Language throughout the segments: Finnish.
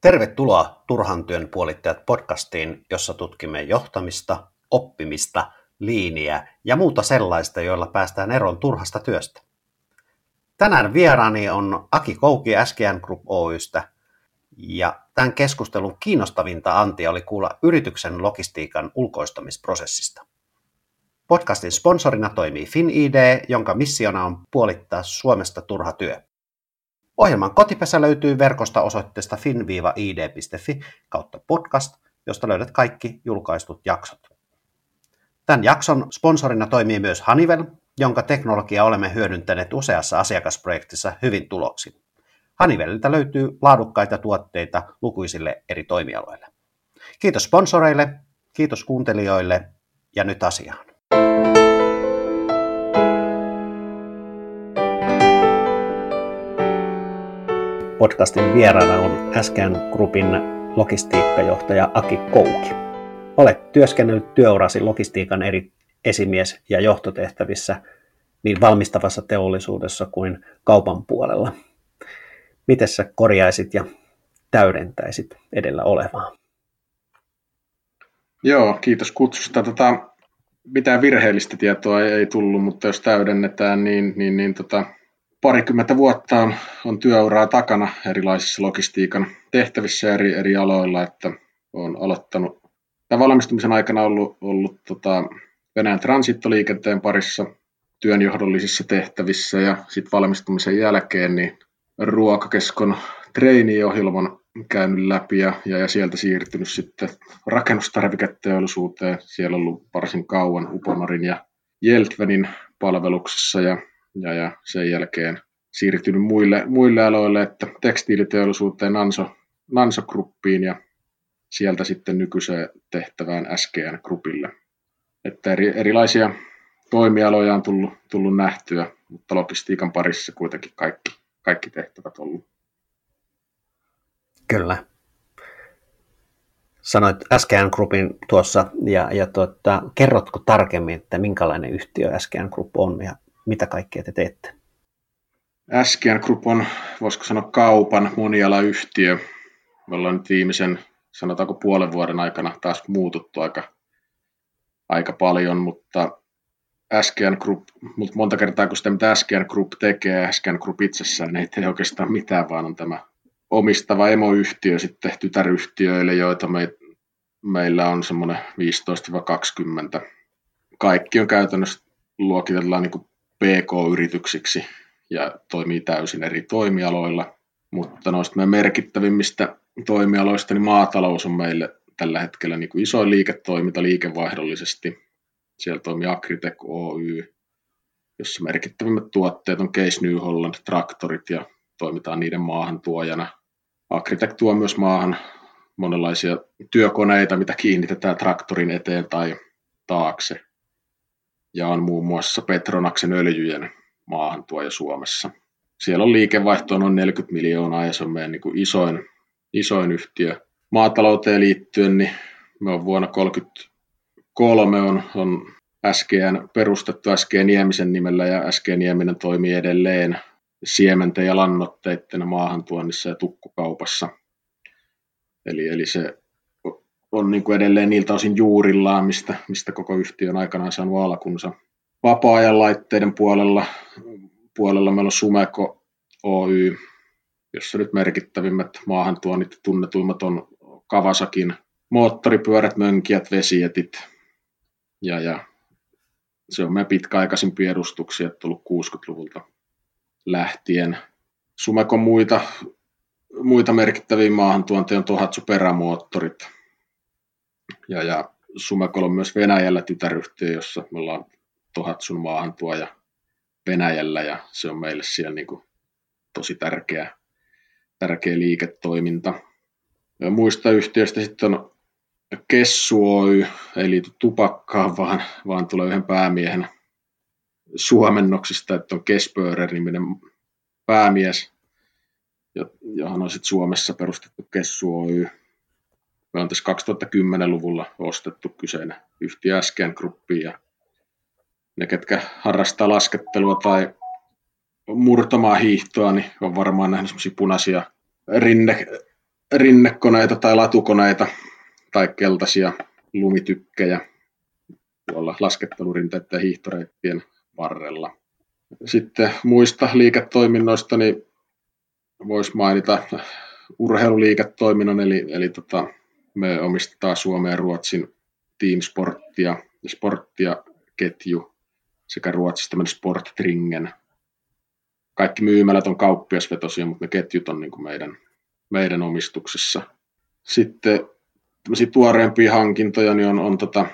Tervetuloa Turhan työn puolittajat podcastiin, jossa tutkimme johtamista, oppimista, liiniä ja muuta sellaista, joilla päästään eroon turhasta työstä. Tänään vieraani on Aki Kouki SGN Group Oystä, ja tämän keskustelun kiinnostavinta antia oli kuulla yrityksen logistiikan ulkoistamisprosessista. Podcastin sponsorina toimii FinID, jonka missiona on puolittaa Suomesta turha työ. Ohjelman kotipesä löytyy verkosta osoitteesta fin-id.fi kautta podcast, josta löydät kaikki julkaistut jaksot. Tämän jakson sponsorina toimii myös Hanivel, jonka teknologiaa olemme hyödyntäneet useassa asiakasprojektissa hyvin tuloksin. Haniveliltä löytyy laadukkaita tuotteita lukuisille eri toimialoille. Kiitos sponsoreille, kiitos kuuntelijoille ja nyt asiaan. Podcastin vieraana on SKN Groupin logistiikkajohtaja Aki Kouki. Olet työskennellyt työurasi logistiikan eri esimies- ja johtotehtävissä niin valmistavassa teollisuudessa kuin kaupan puolella. Miten sä korjaisit ja täydentäisit edellä olevaa? Joo, kiitos kutsusta. Tota, mitään virheellistä tietoa ei, ei tullut, mutta jos täydennetään, niin, niin, niin tota, parikymmentä vuotta on, on työuraa takana erilaisissa logistiikan tehtävissä eri, eri aloilla, että olen aloittanut tämän valmistumisen aikana ollut, ollut tota, Venäjän transittoliikenteen parissa työnjohdollisissa tehtävissä ja sitten valmistumisen jälkeen niin ruokakeskon treeniohjelman käynyt läpi ja, ja, ja sieltä siirtynyt sitten rakennustarviketeollisuuteen. Siellä ollut varsin kauan Uponorin ja Jeltvenin palveluksessa ja ja, ja sen jälkeen siirtynyt muille, muille aloille, että tekstiiliteollisuuteen Nanso, Nanso Gruppiin ja sieltä sitten nykyiseen tehtävään SGN Groupille. Että eri, erilaisia toimialoja on tullut, tullut nähtyä, mutta logistiikan parissa kuitenkin kaikki, kaikki tehtävät ollut. Kyllä. Sanoit SKN Groupin tuossa, ja, ja tuota, kerrotko tarkemmin, että minkälainen yhtiö SKN Group on ja mitä kaikkea te teette? SGN Group on, voisiko sanoa, kaupan monialayhtiö. Me ollaan nyt viimeisen, sanotaanko puolen vuoden aikana taas muututtu aika, aika paljon, mutta SGN Group, mutta monta kertaa kun sitä mitä SGN Group tekee, SGN Group itsessään ei tee oikeastaan mitään, vaan on tämä omistava emoyhtiö sitten tytäryhtiöille, joita me, meillä on semmoinen 15-20. Kaikki on käytännössä luokitellaan niin PK-yrityksiksi ja toimii täysin eri toimialoilla. Mutta noista meidän merkittävimmistä toimialoista niin maatalous on meille tällä hetkellä niin kuin isoin liiketoiminta liikevaihdollisesti. Siellä toimii Agritech Oy, jossa merkittävimmät tuotteet on Case New Holland traktorit ja toimitaan niiden maahantuojana. Agritech tuo myös maahan monenlaisia työkoneita, mitä kiinnitetään traktorin eteen tai taakse ja on muun muassa Petronaksen öljyjen maahantuoja Suomessa. Siellä on liikevaihto noin 40 miljoonaa ja se on meidän niin kuin isoin, isoin yhtiö. Maatalouteen liittyen niin me on vuonna 1933 on, on SGN perustettu SG Niemisen nimellä ja SG Nieminen toimii edelleen siementen ja lannoitteiden maahantuonnissa ja tukkukaupassa. Eli, eli se on niin kuin edelleen niiltä osin juurillaan, mistä, mistä koko yhtiö on aikanaan saanut alkunsa. Vapaa-ajan laitteiden puolella, puolella meillä on Sumeco Oy, jossa nyt merkittävimmät maahantuonnit tunnetuimmat on Kavasakin moottoripyörät, mönkijät, vesietit. Ja, ja se on meidän pitkäaikaisimpia edustuksia, tullut 60-luvulta lähtien. Sumeco muita, muita merkittäviä maahantuonteja on Tohatsu perämoottorit, ja, ja Sumekol on myös Venäjällä tytäryhtiö, jossa me ollaan Tohatsun maahantuoja Venäjällä ja se on meille siellä niin kuin tosi tärkeä, tärkeä liiketoiminta. Ja muista yhtiöistä sitten on Kessu Oy, ei liity tupakkaan, vaan, vaan tulee yhden päämiehen suomennoksista, että on Kespörer-niminen päämies, johon on sitten Suomessa perustettu Kessu Oy me on tässä 2010-luvulla ostettu kyseinen yhtiö SGN Gruppiin ja ne, ketkä harrastaa laskettelua tai murtomaa hiihtoa, niin on varmaan nähnyt semmoisia punaisia rinne, rinnekoneita tai latukoneita tai keltaisia lumitykkejä tuolla laskettelurinteiden ja hiihtoreittien varrella. Sitten muista liiketoiminnoista niin voisi mainita urheiluliiketoiminnon, eli, eli tota, me omistetaan Suomen ja Ruotsin Team Sporttia, Sporttia ketju sekä Ruotsista tämmöinen Sporttringen. Kaikki myymälät on kauppiasvetosia, mutta ne ketjut on niin kuin meidän, meidän omistuksessa. Sitten tämmöisiä tuoreempia hankintoja niin on, on tota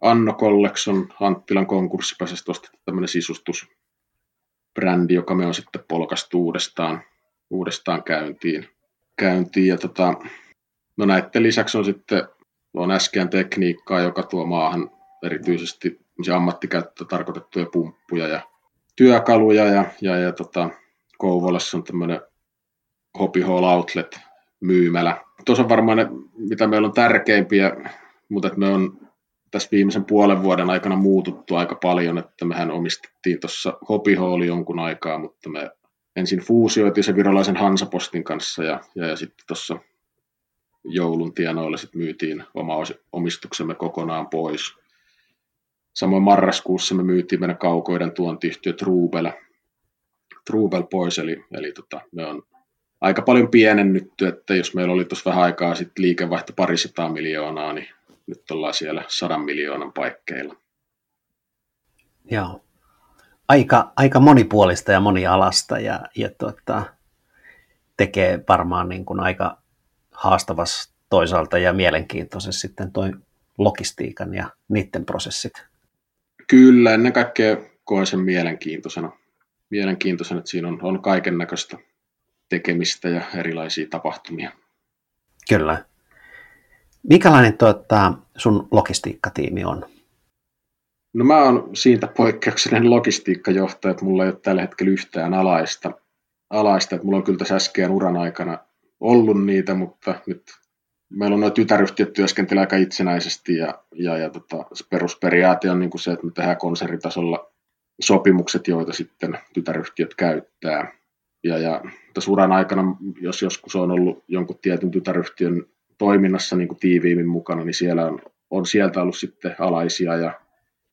Anno Collection, Anttilan konkurssipäisestä ostettu tämmöinen sisustusbrändi, joka me on sitten polkastu uudestaan, uudestaan käyntiin. käyntiin. Ja tota, no näiden lisäksi on sitten on äsken tekniikkaa, joka tuo maahan erityisesti ammattikäyttöä tarkoitettuja pumppuja ja työkaluja ja, ja, ja tota, Kouvolassa on tämmöinen Hobby Hall Outlet myymälä. Tuossa on varmaan ne, mitä meillä on tärkeimpiä, mutta me on tässä viimeisen puolen vuoden aikana muututtu aika paljon, että mehän omistettiin tuossa Hobby Hall jonkun aikaa, mutta me ensin fuusioitiin se virolaisen Hansapostin kanssa ja, ja, ja sitten tuossa joulun tienoilla sitten myytiin oma omistuksemme kokonaan pois. Samoin marraskuussa me myytiin meidän kaukoiden tuontiyhtiö Trubel, Trubel pois, eli, eli tota, me on aika paljon pienennytty, että jos meillä oli tuossa vähän aikaa sitten liikevaihto parisataa miljoonaa, niin nyt ollaan siellä sadan miljoonan paikkeilla. Joo. Aika, aika monipuolista ja monialasta ja, ja tota, tekee varmaan niin kuin aika haastavas toisaalta ja mielenkiintoisen sitten toi logistiikan ja niiden prosessit. Kyllä, ennen kaikkea koen sen mielenkiintoisena. Mielenkiintoisena, että siinä on, on kaiken näköistä tekemistä ja erilaisia tapahtumia. Kyllä. Mikälainen tuota, sun logistiikkatiimi on? No mä oon siitä poikkeuksellinen logistiikkajohtaja, että mulla ei ole tällä hetkellä yhtään alaista. alaista että mulla on kyllä tässä äsken uran aikana ollut niitä, mutta nyt meillä on nuo tytäryhtiöt työskentelee aika itsenäisesti ja, ja, ja tota, perusperiaate on niin kuin se, että me tehdään konsernitasolla sopimukset, joita sitten tytäryhtiöt käyttää. Ja, ja tässä uran aikana, jos joskus on ollut jonkun tietyn tytäryhtiön toiminnassa niin kuin tiiviimmin mukana, niin siellä on, on sieltä ollut sitten alaisia ja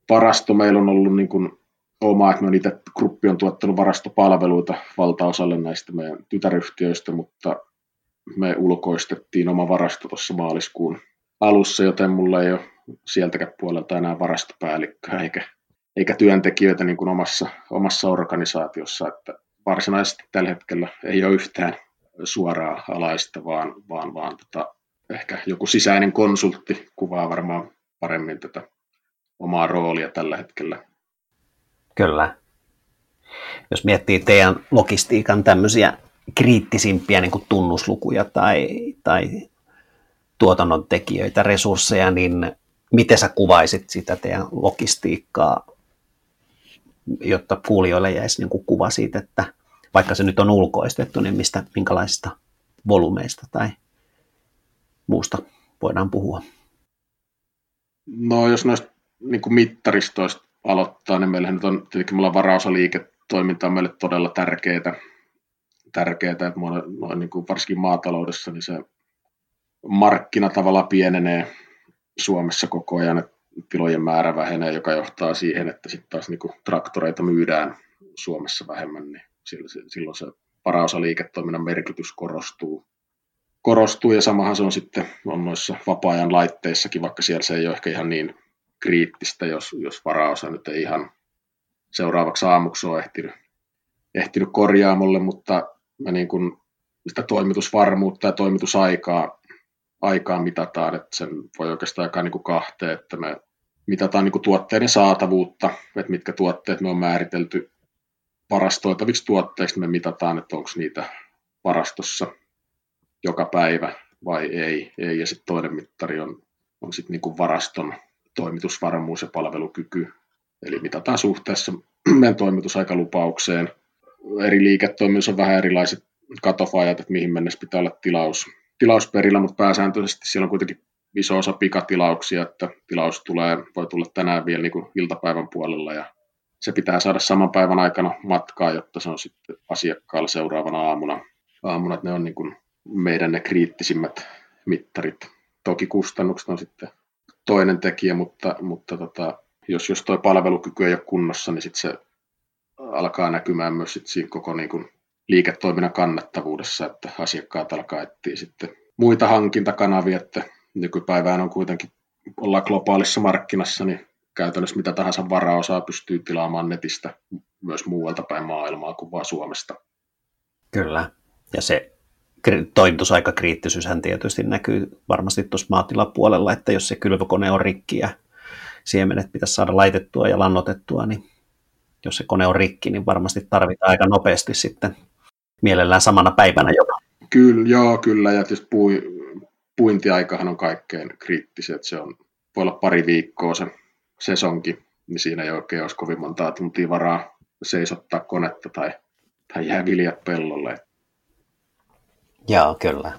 varasto meillä on ollut niin kuin oma, että me on itse, gruppi on tuottanut varastopalveluita valtaosalle näistä meidän tytäryhtiöistä, mutta me ulkoistettiin oma varasto tuossa maaliskuun alussa, joten mulla ei ole sieltäkään puolelta enää varastopäällikköä eikä, eikä työntekijöitä niin kuin omassa, omassa organisaatiossa, että varsinaisesti tällä hetkellä ei ole yhtään suoraa alaista, vaan, vaan, vaan tota, ehkä joku sisäinen konsultti kuvaa varmaan paremmin tätä omaa roolia tällä hetkellä. Kyllä. Jos miettii teidän logistiikan tämmöisiä kriittisimpiä niin kuin tunnuslukuja tai, tai tuotannon tekijöitä, resursseja, niin miten sä kuvaisit sitä teidän logistiikkaa, jotta kuulijoille jäisi niin kuin kuva siitä, että vaikka se nyt on ulkoistettu, niin mistä, minkälaisista volumeista tai muusta voidaan puhua? No jos noista niin kuin mittaristoista aloittaa, niin meillähän nyt on tietenkin me varaosaliiketoiminta on meille todella tärkeää, tärkeää että noin niin kuin varsinkin maataloudessa niin se markkina tavallaan pienenee Suomessa koko ajan, tilojen määrä vähenee, joka johtaa siihen, että sitten taas niin kuin traktoreita myydään Suomessa vähemmän, niin silloin se paraosaliiketoiminnan merkitys korostuu. Korostuu ja samahan se on sitten on noissa vapaa-ajan laitteissakin, vaikka siellä se ei ole ehkä ihan niin kriittistä, jos, jos varaosa nyt ei ihan seuraavaksi aamuksi ole ehtinyt, ehtinyt korjaamolle, mutta me niin kuin sitä toimitusvarmuutta ja toimitusaikaa aikaa mitataan, että sen voi oikeastaan jakaa niin kuin kahteen, että me mitataan niin kuin tuotteiden saatavuutta, että mitkä tuotteet me on määritelty varastoitaviksi tuotteiksi, me mitataan, että onko niitä varastossa joka päivä vai ei. ei. Ja sitten toinen mittari on, on sitten niinku varaston toimitusvarmuus ja palvelukyky. Eli mitataan suhteessa meidän toimitusaikalupaukseen. Eri liiketoiminnassa on vähän erilaiset katofajat, että mihin mennessä pitää olla tilaus, tilausperillä, mutta pääsääntöisesti siellä on kuitenkin iso osa pikatilauksia, että tilaus tulee, voi tulla tänään vielä niin kuin iltapäivän puolella ja se pitää saada saman päivän aikana matkaa, jotta se on sitten asiakkaalla seuraavana aamuna. aamuna ne on niin kuin meidän ne kriittisimmät mittarit. Toki kustannukset on sitten toinen tekijä, mutta, mutta tota, jos, jos tuo palvelukyky ei ole kunnossa, niin sitten se alkaa näkymään myös sit siinä koko niin kuin liiketoiminnan kannattavuudessa, että asiakkaat alkaa etsiä sitten muita hankintakanavia, että nykypäivään on kuitenkin, ollaan globaalissa markkinassa, niin käytännössä mitä tahansa varaosaa pystyy tilaamaan netistä myös muualta päin maailmaa kuin vain Suomesta. Kyllä, ja se toimitusaikakriittisyyshän tietysti näkyy varmasti tuossa maatilapuolella, että jos se kylvökone on rikki ja siemenet pitäisi saada laitettua ja lannotettua, niin jos se kone on rikki, niin varmasti tarvitaan aika nopeasti sitten mielellään samana päivänä jopa. Kyllä, joo, kyllä. Ja tietysti pui, puintiaikahan on kaikkein kriittiset. Se on, voi olla pari viikkoa se sesonki, niin siinä ei oikein olisi kovin montaa tuntia varaa seisottaa konetta tai, tai jää viljat pellolle. Joo, kyllä.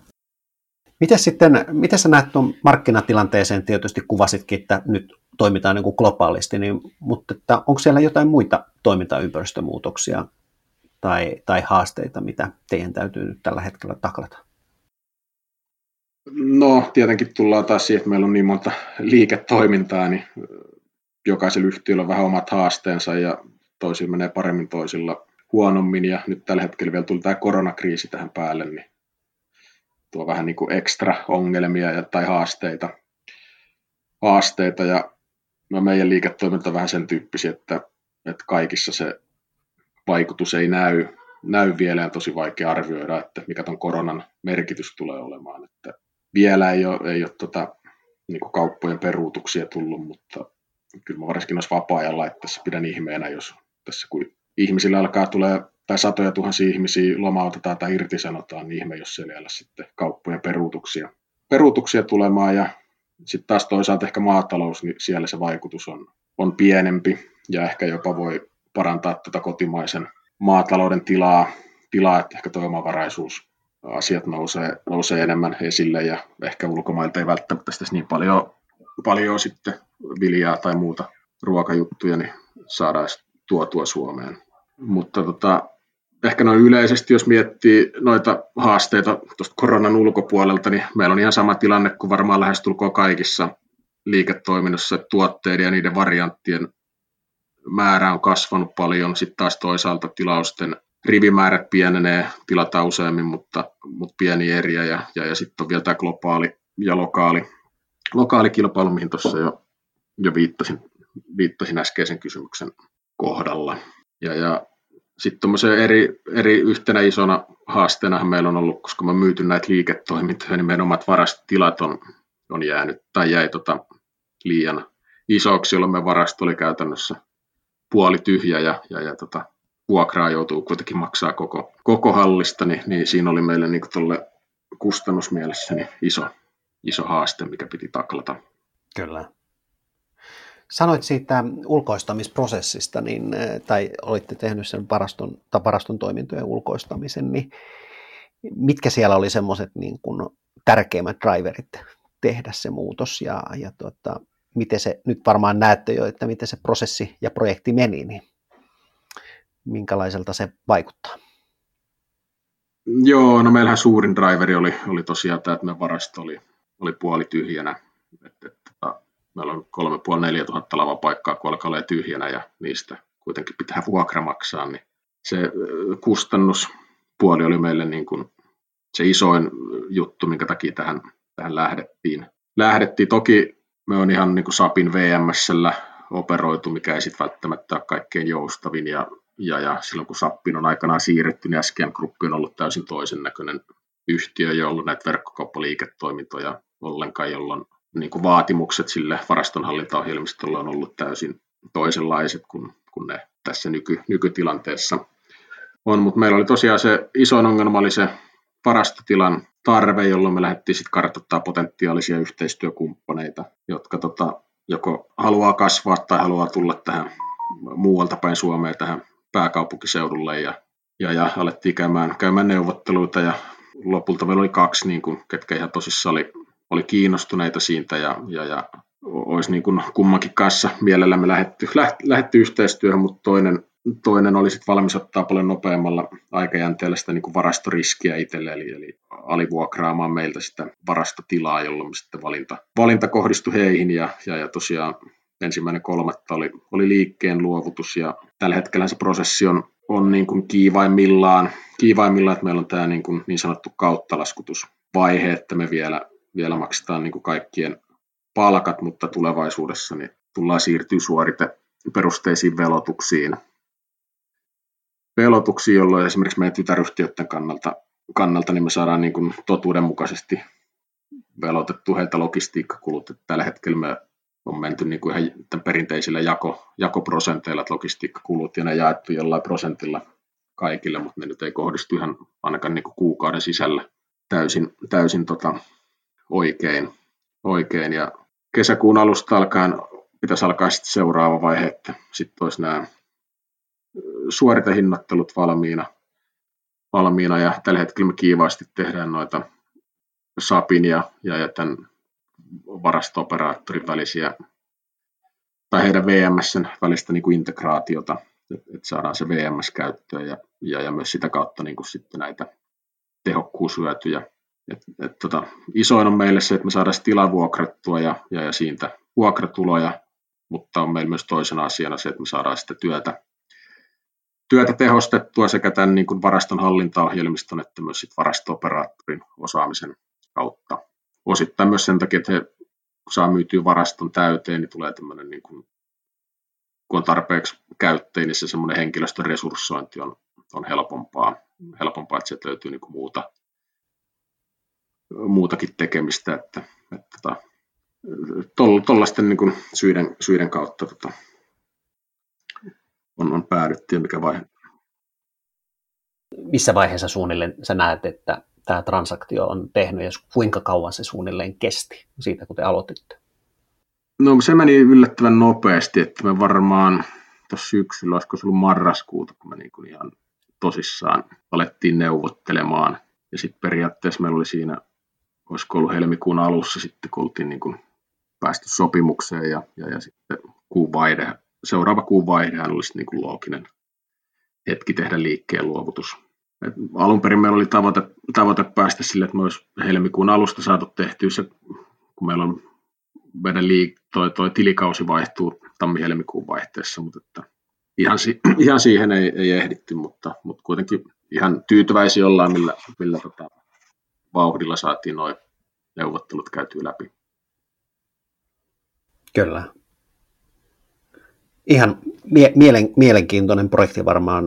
Miten sitten, miten sä näet tuon markkinatilanteeseen, tietysti kuvasitkin, että nyt toimitaan niin kuin globaalisti, niin, mutta että onko siellä jotain muita toimintaympäristömuutoksia tai, tai haasteita, mitä teidän täytyy nyt tällä hetkellä taklata? No, tietenkin tullaan taas siihen, että meillä on niin monta liiketoimintaa, niin jokaisella yhtiöllä on vähän omat haasteensa ja toisilla menee paremmin, toisilla huonommin. Ja nyt tällä hetkellä vielä tuli tämä koronakriisi tähän päälle, niin tuo vähän niin kuin ekstra ongelmia ja, tai haasteita. haasteita ja no meidän liiketoiminta on vähän sen tyyppisiä, että, että kaikissa se vaikutus ei näy, näy vielä ja tosi vaikea arvioida, että mikä tuon koronan merkitys tulee olemaan. Että vielä ei ole, ei ole tota, niin kauppojen peruutuksia tullut, mutta kyllä mä varsinkin olisi vapaa-ajalla, että tässä pidän ihmeenä, jos tässä kun ihmisillä alkaa tulee tai satoja tuhansia ihmisiä lomautetaan tai irtisanotaan, niin ihme, jos siellä sitten kauppojen peruutuksia, peruutuksia tulemaan ja sitten taas toisaalta ehkä maatalous, niin siellä se vaikutus on, on pienempi ja ehkä jopa voi parantaa tätä kotimaisen maatalouden tilaa, tilaa että ehkä tuo omavaraisuus asiat nousee, nousee enemmän esille ja ehkä ulkomailta ei välttämättä niin paljon, paljon sitten viljaa tai muuta ruokajuttuja, niin saadaan tuotua Suomeen. Mutta tota, ehkä noin yleisesti, jos miettii noita haasteita tuosta koronan ulkopuolelta, niin meillä on ihan sama tilanne kuin varmaan lähestulkoon kaikissa liiketoiminnassa, että tuotteiden ja niiden varianttien määrä on kasvanut paljon, sitten taas toisaalta tilausten rivimäärät pienenee, tilataan useammin, mutta, mutta pieni eriä ja, ja, ja sitten on vielä tämä globaali ja lokaali, lokaali kilpailu, mihin tuossa jo, jo viittasin, viittasin äskeisen kysymyksen kohdalla. Ja, ja sitten eri, eri yhtenä isona haasteena meillä on ollut, koska me on myyty näitä liiketoimintoja, niin meidän omat varastotilat on, on jäänyt tai jäi tota liian isoksi, jolloin meidän varasto oli käytännössä puoli tyhjä ja, ja, ja tota, vuokraa joutuu kuitenkin maksaa koko, koko hallista, niin, niin siinä oli meille niin tuolle kustannusmielessä niin iso, iso haaste, mikä piti taklata. Kyllä. Sanoit siitä ulkoistamisprosessista, niin, eh, tai olitte tehnyt sen varaston, tai varaston toimintojen ulkoistamisen, niin mitkä siellä oli semmoiset niin tärkeimmät driverit tehdä se muutos ja, ja tota, miten se, nyt varmaan näette jo, että miten se prosessi ja projekti meni, niin minkälaiselta se vaikuttaa? Joo, no meillähän suurin driveri oli, oli tosiaan tämä, että meidän varasto oli, oli puoli tyhjänä. Et, et, tota, meillä on 3,5-4 tuhatta lavapaikkaa, kun alkaa tyhjänä ja niistä kuitenkin pitää vuokra maksaa, niin se kustannuspuoli oli meille niin kuin se isoin juttu, minkä takia tähän, tähän lähdettiin. Lähdettiin. Toki me on ihan niin kuin SAPin VMSllä operoitu, mikä ei sitten välttämättä ole kaikkein joustavin ja, ja, ja silloin kun SAPin on aikanaan siirretty, niin SKM Group on ollut täysin toisen näköinen yhtiö, jolla ollut näitä verkkokauppaliiketoimintoja ollenkaan, jolloin niin kuin vaatimukset sille varastonhallintaohjelmistolle on ollut täysin toisenlaiset kuin, kuin ne tässä nyky, nykytilanteessa on. Mutta meillä oli tosiaan se isoin ongelma oli se varastotilan tarve, jolloin me lähdettiin sitten kartoittaa potentiaalisia yhteistyökumppaneita, jotka tota, joko haluaa kasvaa tai haluaa tulla tähän muualta päin Suomeen tähän pääkaupunkiseudulle ja, ja, ja alettiin käymään, käymään neuvotteluita ja lopulta meillä oli kaksi, niin kuin, ketkä ihan tosissaan oli, oli kiinnostuneita siitä ja, ja, ja olisi niin kuin kummankin kanssa mielellämme lähetty, lähetty yhteistyöhön, mutta toinen toinen oli sitten valmis ottaa paljon nopeammalla aikajänteellä sitä niin kuin varastoriskiä itselle, eli, eli alivuokraamaan meiltä sitä varastotilaa, jolloin sitten valinta, valinta kohdistui heihin, ja, ja, ja tosiaan ensimmäinen kolmatta oli, oli liikkeen luovutus, ja tällä hetkellä se prosessi on, on niin kuin kiivaimmillaan, kiivaimmillaan, että meillä on tämä niin, kuin niin sanottu kauttalaskutusvaihe, että me vielä, vielä maksetaan niin kuin kaikkien palkat, mutta tulevaisuudessa niin tullaan siirtyä suorite perusteisiin velotuksiin, velotuksiin, jolloin esimerkiksi meidän tytäryhtiöiden kannalta, kannalta niin me saadaan niin kuin totuudenmukaisesti velotettu heiltä logistiikkakulut. Että tällä hetkellä me on menty niin kuin ihan perinteisillä jako, jakoprosenteilla, että logistiikkakulut ja ne jaettu jollain prosentilla kaikille, mutta ne nyt ei kohdistu ihan ainakaan niin kuin kuukauden sisällä täysin, täysin tota oikein, oikein. Ja kesäkuun alusta alkaen pitäisi alkaa sitten seuraava vaihe, että sitten olisi nämä suoritehinnattelut valmiina, valmiina ja tällä hetkellä me kiivaasti tehdään noita SAPin ja, ja, ja tämän varasto-operaattorin välisiä tai heidän VMSn välistä niin kuin integraatiota, että et saadaan se VMS käyttöön ja, ja, ja myös sitä kautta niin kuin sitten näitä tehokkuushyötyjä. Et, et tota, isoin on meille se, että me saadaan tila vuokrattua ja, ja, ja siitä vuokratuloja, mutta on meillä myös toisena asiana se, että me saadaan sitä työtä työtä tehostettua sekä tämän niin kuin varaston hallintaohjelmiston että myös sit varasto-operaattorin osaamisen kautta. Osittain myös sen takia, että he saa myytyä varaston täyteen, niin tulee tämmöinen, niin kuin, kun on tarpeeksi käyttäjiä, niin se semmoinen henkilöstön resurssointi on, on helpompaa, helpompaa, että sieltä löytyy niin kuin muuta, muutakin tekemistä, että, että tota, tuollaisten niin syiden, syiden kautta tota, on, on päädytty ja mikä vaihe? Missä vaiheessa suunnilleen sä näet, että tämä transaktio on tehnyt ja kuinka kauan se suunnilleen kesti siitä, kun te aloititte? No se meni yllättävän nopeasti, että me varmaan tuossa syksyllä, olisiko se ollut marraskuuta, kun me niin kuin ihan tosissaan alettiin neuvottelemaan. Ja sitten periaatteessa meillä oli siinä, olisiko ollut helmikuun alussa sitten, kun oltiin niin kuin päästy sopimukseen ja, ja, ja sitten kuun vaihde seuraava kuun vaihehan olisi niin kuin looginen hetki tehdä liikkeen luovutus. Et alun perin meillä oli tavoite, tavoite päästä sille, että me olisi helmikuun alusta saatu tehtyä se, kun meillä on meidän liik- toi, toi tilikausi vaihtuu tammi-helmikuun vaihteessa, mutta että ihan, si- ihan siihen ei, ei ehditty, mutta, mutta kuitenkin ihan tyytyväisiä ollaan, millä, millä tota, vauhdilla saatiin noin neuvottelut käytyä läpi. Kyllä ihan mie- mielen, mielenkiintoinen projekti varmaan.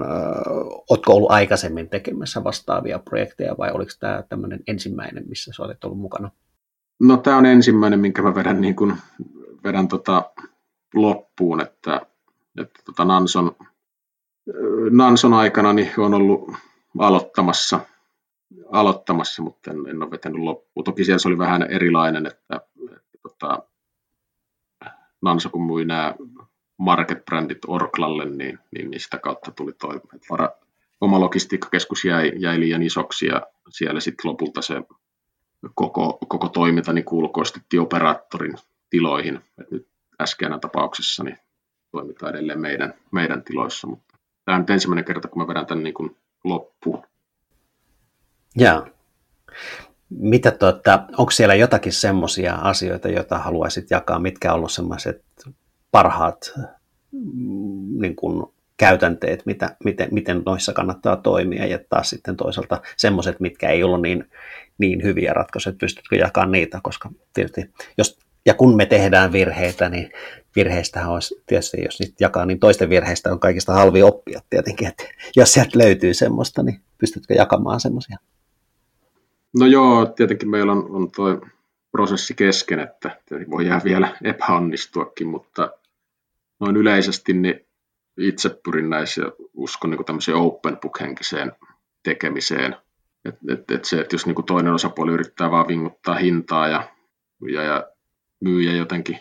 Oletko ollut aikaisemmin tekemässä vastaavia projekteja vai oliko tämä tämmöinen ensimmäinen, missä sä olet ollut mukana? No tämä on ensimmäinen, minkä mä vedän, niin kuin, vedän tota loppuun, että, että tota Nanson, Nanson aikana niin on ollut aloittamassa, aloittamassa mutta en, en ole vetänyt loppuun. Toki siellä se oli vähän erilainen, että, että tota, Nanso kun myi nämä market-brändit Orklalle, niin, niin, niin sitä kautta tuli toi, että vara, oma logistiikkakeskus jäi, jäi liian isoksi ja siellä sitten lopulta se koko, koko toiminta niin ulkoistettiin operaattorin tiloihin. Et nyt äskeinen tapauksessa niin toimitaan edelleen meidän, meidän tiloissa, mutta tämä on nyt ensimmäinen kerta, kun mä vedän tämän niin loppuun. Joo. Mitä tuota, onko siellä jotakin semmoisia asioita, joita haluaisit jakaa, mitkä on ollut semmoiset parhaat mm, niin kuin, käytänteet, mitä, miten, miten noissa kannattaa toimia, ja taas sitten toisaalta semmoiset, mitkä ei ollut niin, niin hyviä ratkaisuja, että pystytkö jakamaan niitä, koska tietysti, jos, ja kun me tehdään virheitä, niin virheistä olisi tietysti, jos niitä jakaa, niin toisten virheistä on kaikista halvi oppia tietenkin, että jos sieltä löytyy semmoista, niin pystytkö jakamaan semmoisia? No joo, tietenkin meillä on, on tuo prosessi kesken, että voi jää vielä epäonnistuakin, mutta noin yleisesti niin itse pyrin näissä uskon niin tämmöiseen open book-henkiseen tekemiseen. Et, et, et se, että jos niin toinen osapuoli yrittää vaan vinguttaa hintaa ja, ja, ja myyjä jotenkin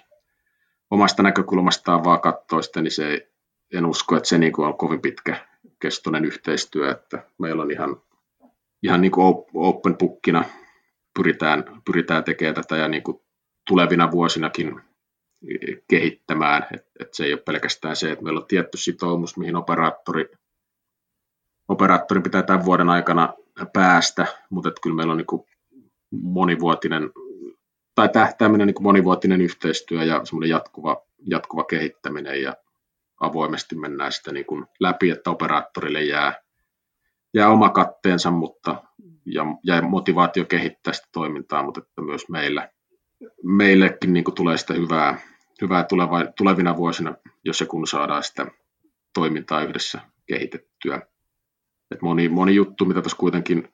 omasta näkökulmastaan vaan katsoo sitä, niin se ei, en usko, että se niin on kovin pitkä kestoinen yhteistyö, että meillä on ihan, ihan niin open bookina pyritään, pyritään tekemään tätä ja niin tulevina vuosinakin kehittämään. Et, et se ei ole pelkästään se, että meillä on tietty sitoumus, mihin operaattori, operaattori pitää tämän vuoden aikana päästä, mutta että kyllä meillä on niin monivuotinen tai tähtääminen niin monivuotinen yhteistyö ja semmoinen jatkuva, jatkuva kehittäminen ja avoimesti mennään sitä niin kuin läpi, että operaattorille jää, jää oma katteensa mutta, ja, ja motivaatio kehittää sitä toimintaa, mutta että myös meillä, meillekin niin kuin tulee sitä hyvää, hyvää tuleva, tulevina vuosina, jos ja kun saadaan sitä toimintaa yhdessä kehitettyä. Et moni, moni juttu, mitä tuossa kuitenkin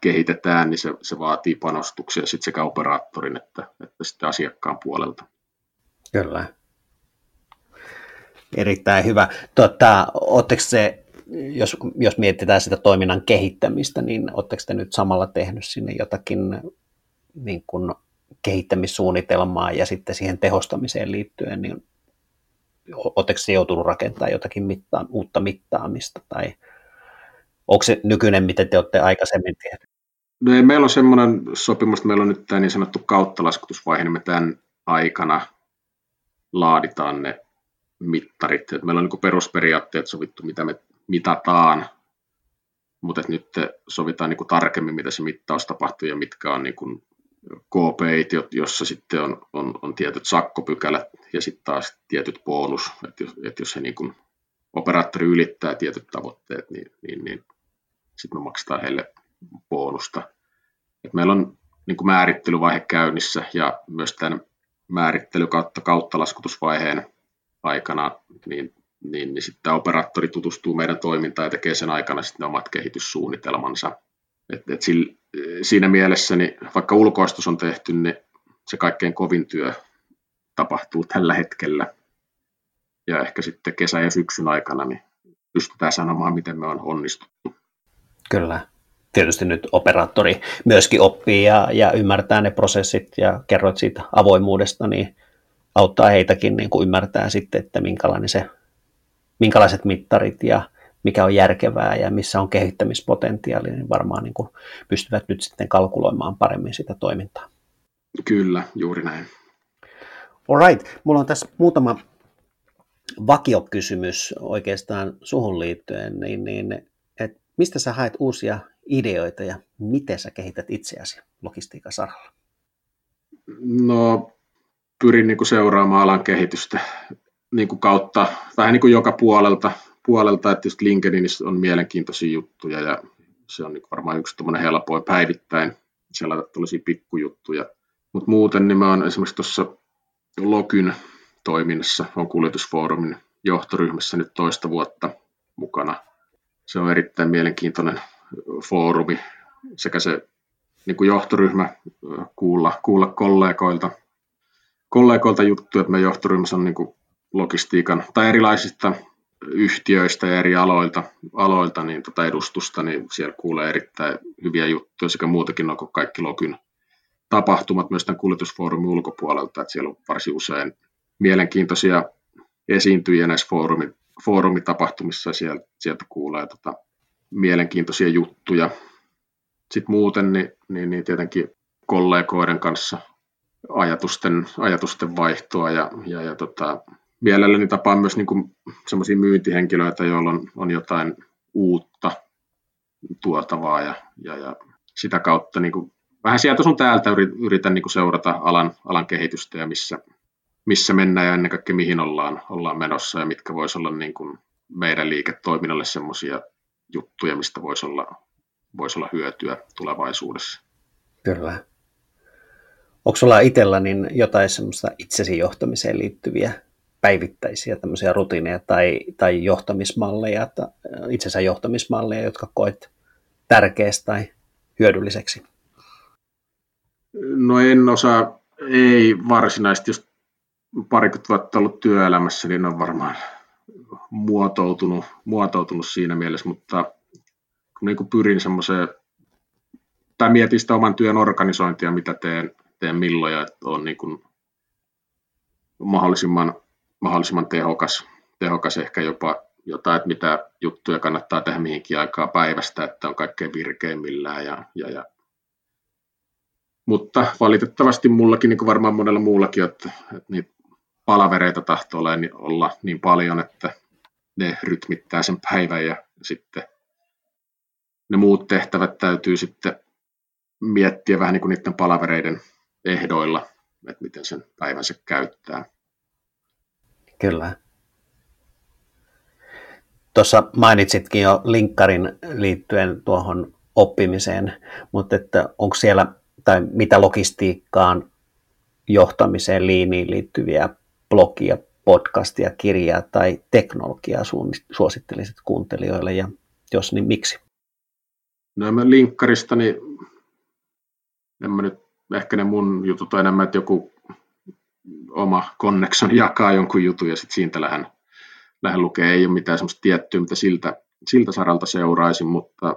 kehitetään, niin se, se vaatii panostuksia sitten sekä operaattorin että, että sitten asiakkaan puolelta. Kyllä. Erittäin hyvä. Tuota, se, jos, jos mietitään sitä toiminnan kehittämistä, niin oletteko te nyt samalla tehnyt sinne jotakin niin kuin kehittämissuunnitelmaa ja sitten siihen tehostamiseen liittyen, niin oletteko se joutunut rakentamaan jotakin mitta- uutta mittaamista tai onko se nykyinen, miten te olette aikaisemmin tehneet? No ei, meillä on semmoinen sopimus, että meillä on nyt tämä niin sanottu kauttalaskutusvaihe, niin me tämän aikana laaditaan ne mittarit. Et meillä on niin perusperiaatteet sovittu, mitä me mitataan, mutta nyt sovitaan niin tarkemmin, mitä se mittaus tapahtuu ja mitkä on niin kuin KPI, jossa sitten on, on, on tietyt sakkopykälät ja sitten taas tietyt bonus, että jos, että jos se niin kuin operaattori ylittää tietyt tavoitteet, niin, niin, niin sitten me maksetaan heille bonusta. Et meillä on niin kuin määrittelyvaihe käynnissä ja myös tämän määrittely kautta kauttalaskutusvaiheen aikana, niin, niin, niin sitten operaattori tutustuu meidän toimintaan ja tekee sen aikana sitten omat kehityssuunnitelmansa. Et, et sillä, siinä mielessä, niin vaikka ulkoistus on tehty, niin se kaikkein kovin työ tapahtuu tällä hetkellä. Ja ehkä sitten kesä- ja syksyn aikana niin pystytään sanomaan, miten me on onnistuttu. Kyllä. Tietysti nyt operaattori myöskin oppii ja, ja ymmärtää ne prosessit ja kerroit siitä avoimuudesta, niin auttaa heitäkin niin kuin ymmärtää sitten, että minkälainen se, minkälaiset mittarit ja mikä on järkevää ja missä on kehittämispotentiaali, niin varmaan niin kuin pystyvät nyt sitten kalkuloimaan paremmin sitä toimintaa. Kyllä, juuri näin. Alright, mulla on tässä muutama vakiokysymys oikeastaan suhun liittyen, niin, niin että mistä sä haet uusia ideoita ja miten sä kehität itseäsi logistiikan saralla? No pyrin niin kuin seuraamaan alan kehitystä niin kuin kautta vähän niin kuin joka puolelta, puolelta että just LinkedInissä on mielenkiintoisia juttuja ja se on niin varmaan yksi tuommoinen helpoin päivittäin siellä tällaisia pikkujuttuja. Mutta muuten niin mä oon esimerkiksi tuossa Lokyn toiminnassa, on kuljetusfoorumin johtoryhmässä nyt toista vuotta mukana. Se on erittäin mielenkiintoinen foorumi sekä se niin kuin johtoryhmä kuulla, kuulla kollegoilta, kollegoilta juttuja, että me johtoryhmässä on niin kuin logistiikan tai erilaisista yhtiöistä ja eri aloilta, aloilta niin tota edustusta, niin siellä kuulee erittäin hyviä juttuja sekä muutakin on kuin kaikki Login tapahtumat myös tämän kuljetusfoorumin ulkopuolelta, että siellä on varsin usein mielenkiintoisia esiintyjiä näissä foorumi, foorumitapahtumissa ja sieltä, sieltä kuulee tota mielenkiintoisia juttuja. Sitten muuten niin, niin, niin tietenkin kollegoiden kanssa ajatusten, ajatusten vaihtoa ja, ja, ja tota, mielelläni tapaan myös niin semmoisia myyntihenkilöitä, joilla on, on jotain uutta tuotavaa ja, ja, ja sitä kautta niin kuin, vähän sieltä sun täältä yritän niin kuin seurata alan, alan kehitystä ja missä, missä mennään ja ennen kaikkea mihin ollaan, ollaan menossa ja mitkä voisi olla niin kuin meidän liiketoiminnalle semmoisia juttuja, mistä voisi olla, voisi olla hyötyä tulevaisuudessa. Kyllä. Onko sulla itsellä niin jotain semmoista itsesi johtamiseen liittyviä päivittäisiä tämmöisiä rutiineja tai, tai johtamismalleja, että itsensä johtamismalleja, jotka koet tärkeästi tai hyödylliseksi? No en osaa, ei varsinaisesti, jos parikymmentä vuotta ollut työelämässä, niin on varmaan muotoutunut, muotoutunut siinä mielessä, mutta kun niin kuin pyrin semmoiseen, tai mietin sitä oman työn organisointia, mitä teen, teen milloin, ja että on niin kuin mahdollisimman, mahdollisimman tehokas, tehokas ehkä jopa jotain, että mitä juttuja kannattaa tehdä mihinkin aikaa päivästä, että on kaikkein virkeimmillään. Ja, ja, ja. Mutta valitettavasti mullakin, niin kuin varmaan monella muullakin, että, että niitä palavereita tahtoo olla niin paljon, että ne rytmittää sen päivän ja sitten ne muut tehtävät täytyy sitten miettiä vähän niin kuin niiden palavereiden ehdoilla, että miten sen päivänsä käyttää. Kyllä. Tuossa mainitsitkin jo linkkarin liittyen tuohon oppimiseen, mutta että onko siellä, tai mitä logistiikkaan, johtamiseen, liiniin liittyviä blogia, podcastia, kirjaa tai teknologiaa suosittelisit kuuntelijoille, ja jos niin miksi? No mä linkkarista, niin en mä nyt, ehkä ne mun jutut on enemmän, että joku oma connection jakaa jonkun jutun ja sitten siitä lähden, lähden lukee. Ei ole mitään semmoista tiettyä, mitä siltä, siltä saralta seuraisin, mutta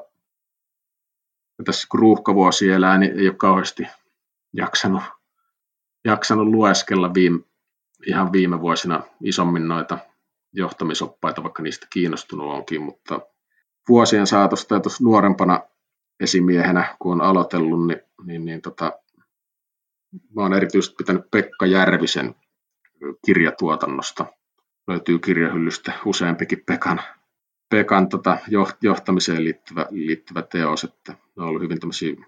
tässä kun ruuhkavuosi elää, niin ei ole kauheasti jaksanut, jaksanut lueskella viime, ihan viime vuosina isommin noita johtamisoppaita, vaikka niistä kiinnostunut onkin, mutta vuosien saatosta ja tuossa nuorempana esimiehenä, kun on aloitellut, niin, niin, niin tota, mä olen erityisesti pitänyt Pekka Järvisen kirjatuotannosta. Löytyy kirjahyllystä useampikin Pekan, Pekan tota, johtamiseen liittyvä, liittyvä teos, että ne on ollut hyvin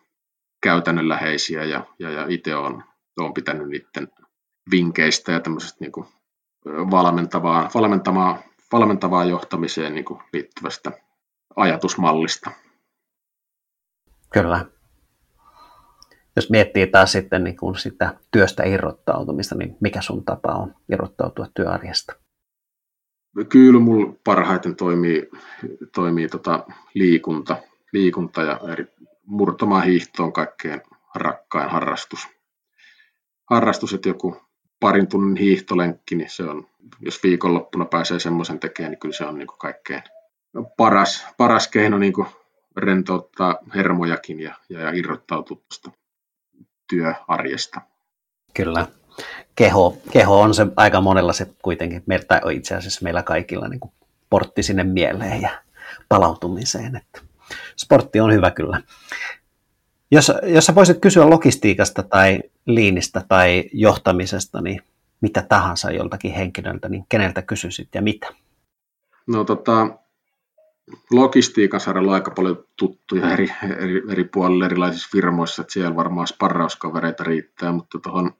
käytännönläheisiä ja, ja, ja itse olen, olen pitänyt niiden vinkkeistä ja tämmöisestä niin kuin valmentavaa, valmentavaa, valmentavaa johtamiseen niin kuin liittyvästä ajatusmallista. Kyllä. Jos miettii taas sitten niin kuin sitä työstä irrottautumista, niin mikä sun tapa on irrottautua työarjesta? Kyllä mulla parhaiten toimii, toimii tota liikunta, liikunta ja eri, murtoma hiihto on kaikkein rakkain harrastus. Harrastus, että joku parin tunnin hiihtolenkki, niin se on, jos viikonloppuna pääsee semmoisen tekemään, niin kyllä se on niin kuin kaikkein paras, paras keino niin kuin rentouttaa hermojakin ja, ja, ja irrottautua työarjesta. Kyllä. Keho, keho on se aika monella se kuitenkin, on itse asiassa meillä kaikilla niin kuin portti sinne mieleen ja palautumiseen. Että sportti on hyvä kyllä. Jos, jos sä voisit kysyä logistiikasta tai liinistä tai johtamisesta, niin mitä tahansa joltakin henkilöltä, niin keneltä kysyisit ja mitä? No tota, logistiikan saralla aika paljon tuttuja eri, eri, eri puolilla erilaisissa firmoissa, että siellä varmaan sparrauskavereita riittää, mutta tuohon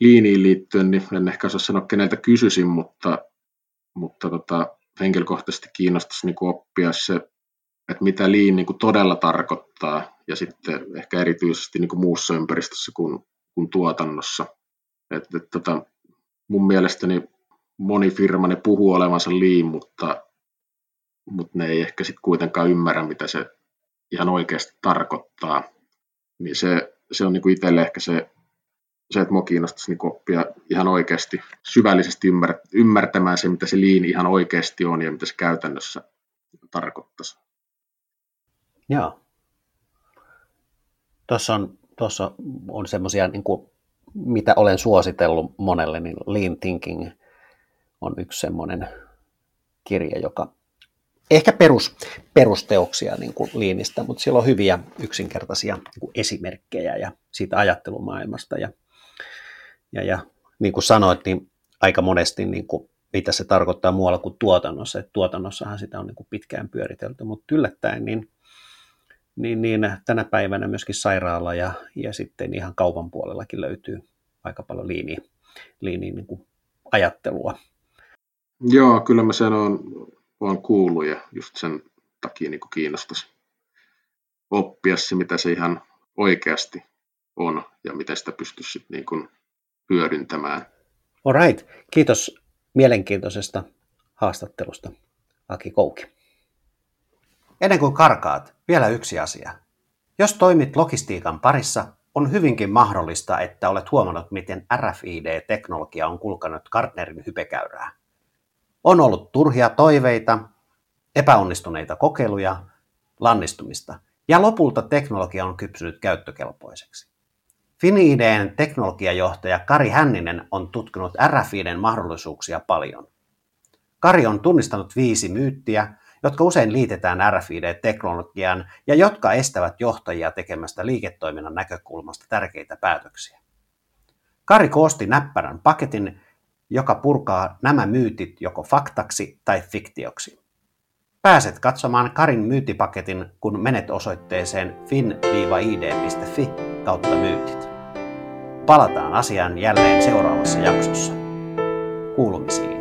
liiniin liittyen, niin en ehkä osaa sanoa keneltä kysyisin, mutta, mutta tota, henkilökohtaisesti kiinnostaisi niin oppia se, että mitä liin niin todella tarkoittaa ja sitten ehkä erityisesti niin muussa ympäristössä kuin, kuin tuotannossa. Et, et, tota, mun mielestäni moni firma ne puhuu olevansa liin, mutta mutta ne ei ehkä sitten kuitenkaan ymmärrä, mitä se ihan oikeasti tarkoittaa. Niin se, se on niinku itselle ehkä se, se että mua kiinnostaisi niinku oppia ihan oikeasti syvällisesti ymmär, ymmärtämään se, mitä se liin ihan oikeasti on ja mitä se käytännössä tarkoittaisi. Joo. Tuossa on, tuossa on semmoisia, niin mitä olen suositellut monelle, niin Lean Thinking on yksi semmoinen kirja, joka ehkä perus, perusteoksia niin kuin liinistä, mutta siellä on hyviä yksinkertaisia niin kuin esimerkkejä ja siitä ajattelumaailmasta. Ja, ja, ja niin kuin sanoit, niin aika monesti niin kuin, mitä se tarkoittaa muualla kuin tuotannossa. Et tuotannossahan sitä on niin kuin pitkään pyöritelty, mutta yllättäen niin, niin, niin tänä päivänä myöskin sairaala ja, ja sitten ihan kaupan puolellakin löytyy aika paljon liiniä, liiniä niin kuin ajattelua. Joo, kyllä mä sanon vaan kuullut ja just sen takia niin kiinnostaisi oppia se, mitä se ihan oikeasti on ja miten sitä pystyisi sitten niin kuin hyödyntämään. All right. Kiitos mielenkiintoisesta haastattelusta, Aki Kouki. Ennen kuin karkaat, vielä yksi asia. Jos toimit logistiikan parissa, on hyvinkin mahdollista, että olet huomannut, miten RFID-teknologia on kulkanut Gartnerin hypekäyrää. On ollut turhia toiveita, epäonnistuneita kokeiluja, lannistumista ja lopulta teknologia on kypsynyt käyttökelpoiseksi. Finideen teknologiajohtaja Kari Hänninen on tutkinut RFIDen mahdollisuuksia paljon. Kari on tunnistanut viisi myyttiä, jotka usein liitetään RFID-teknologiaan ja jotka estävät johtajia tekemästä liiketoiminnan näkökulmasta tärkeitä päätöksiä. Kari koosti näppärän paketin, joka purkaa nämä myytit joko faktaksi tai fiktioksi. Pääset katsomaan Karin myytipaketin, kun menet osoitteeseen fin-id.fi kautta myytit. Palataan asiaan jälleen seuraavassa jaksossa. Kuulumisiin.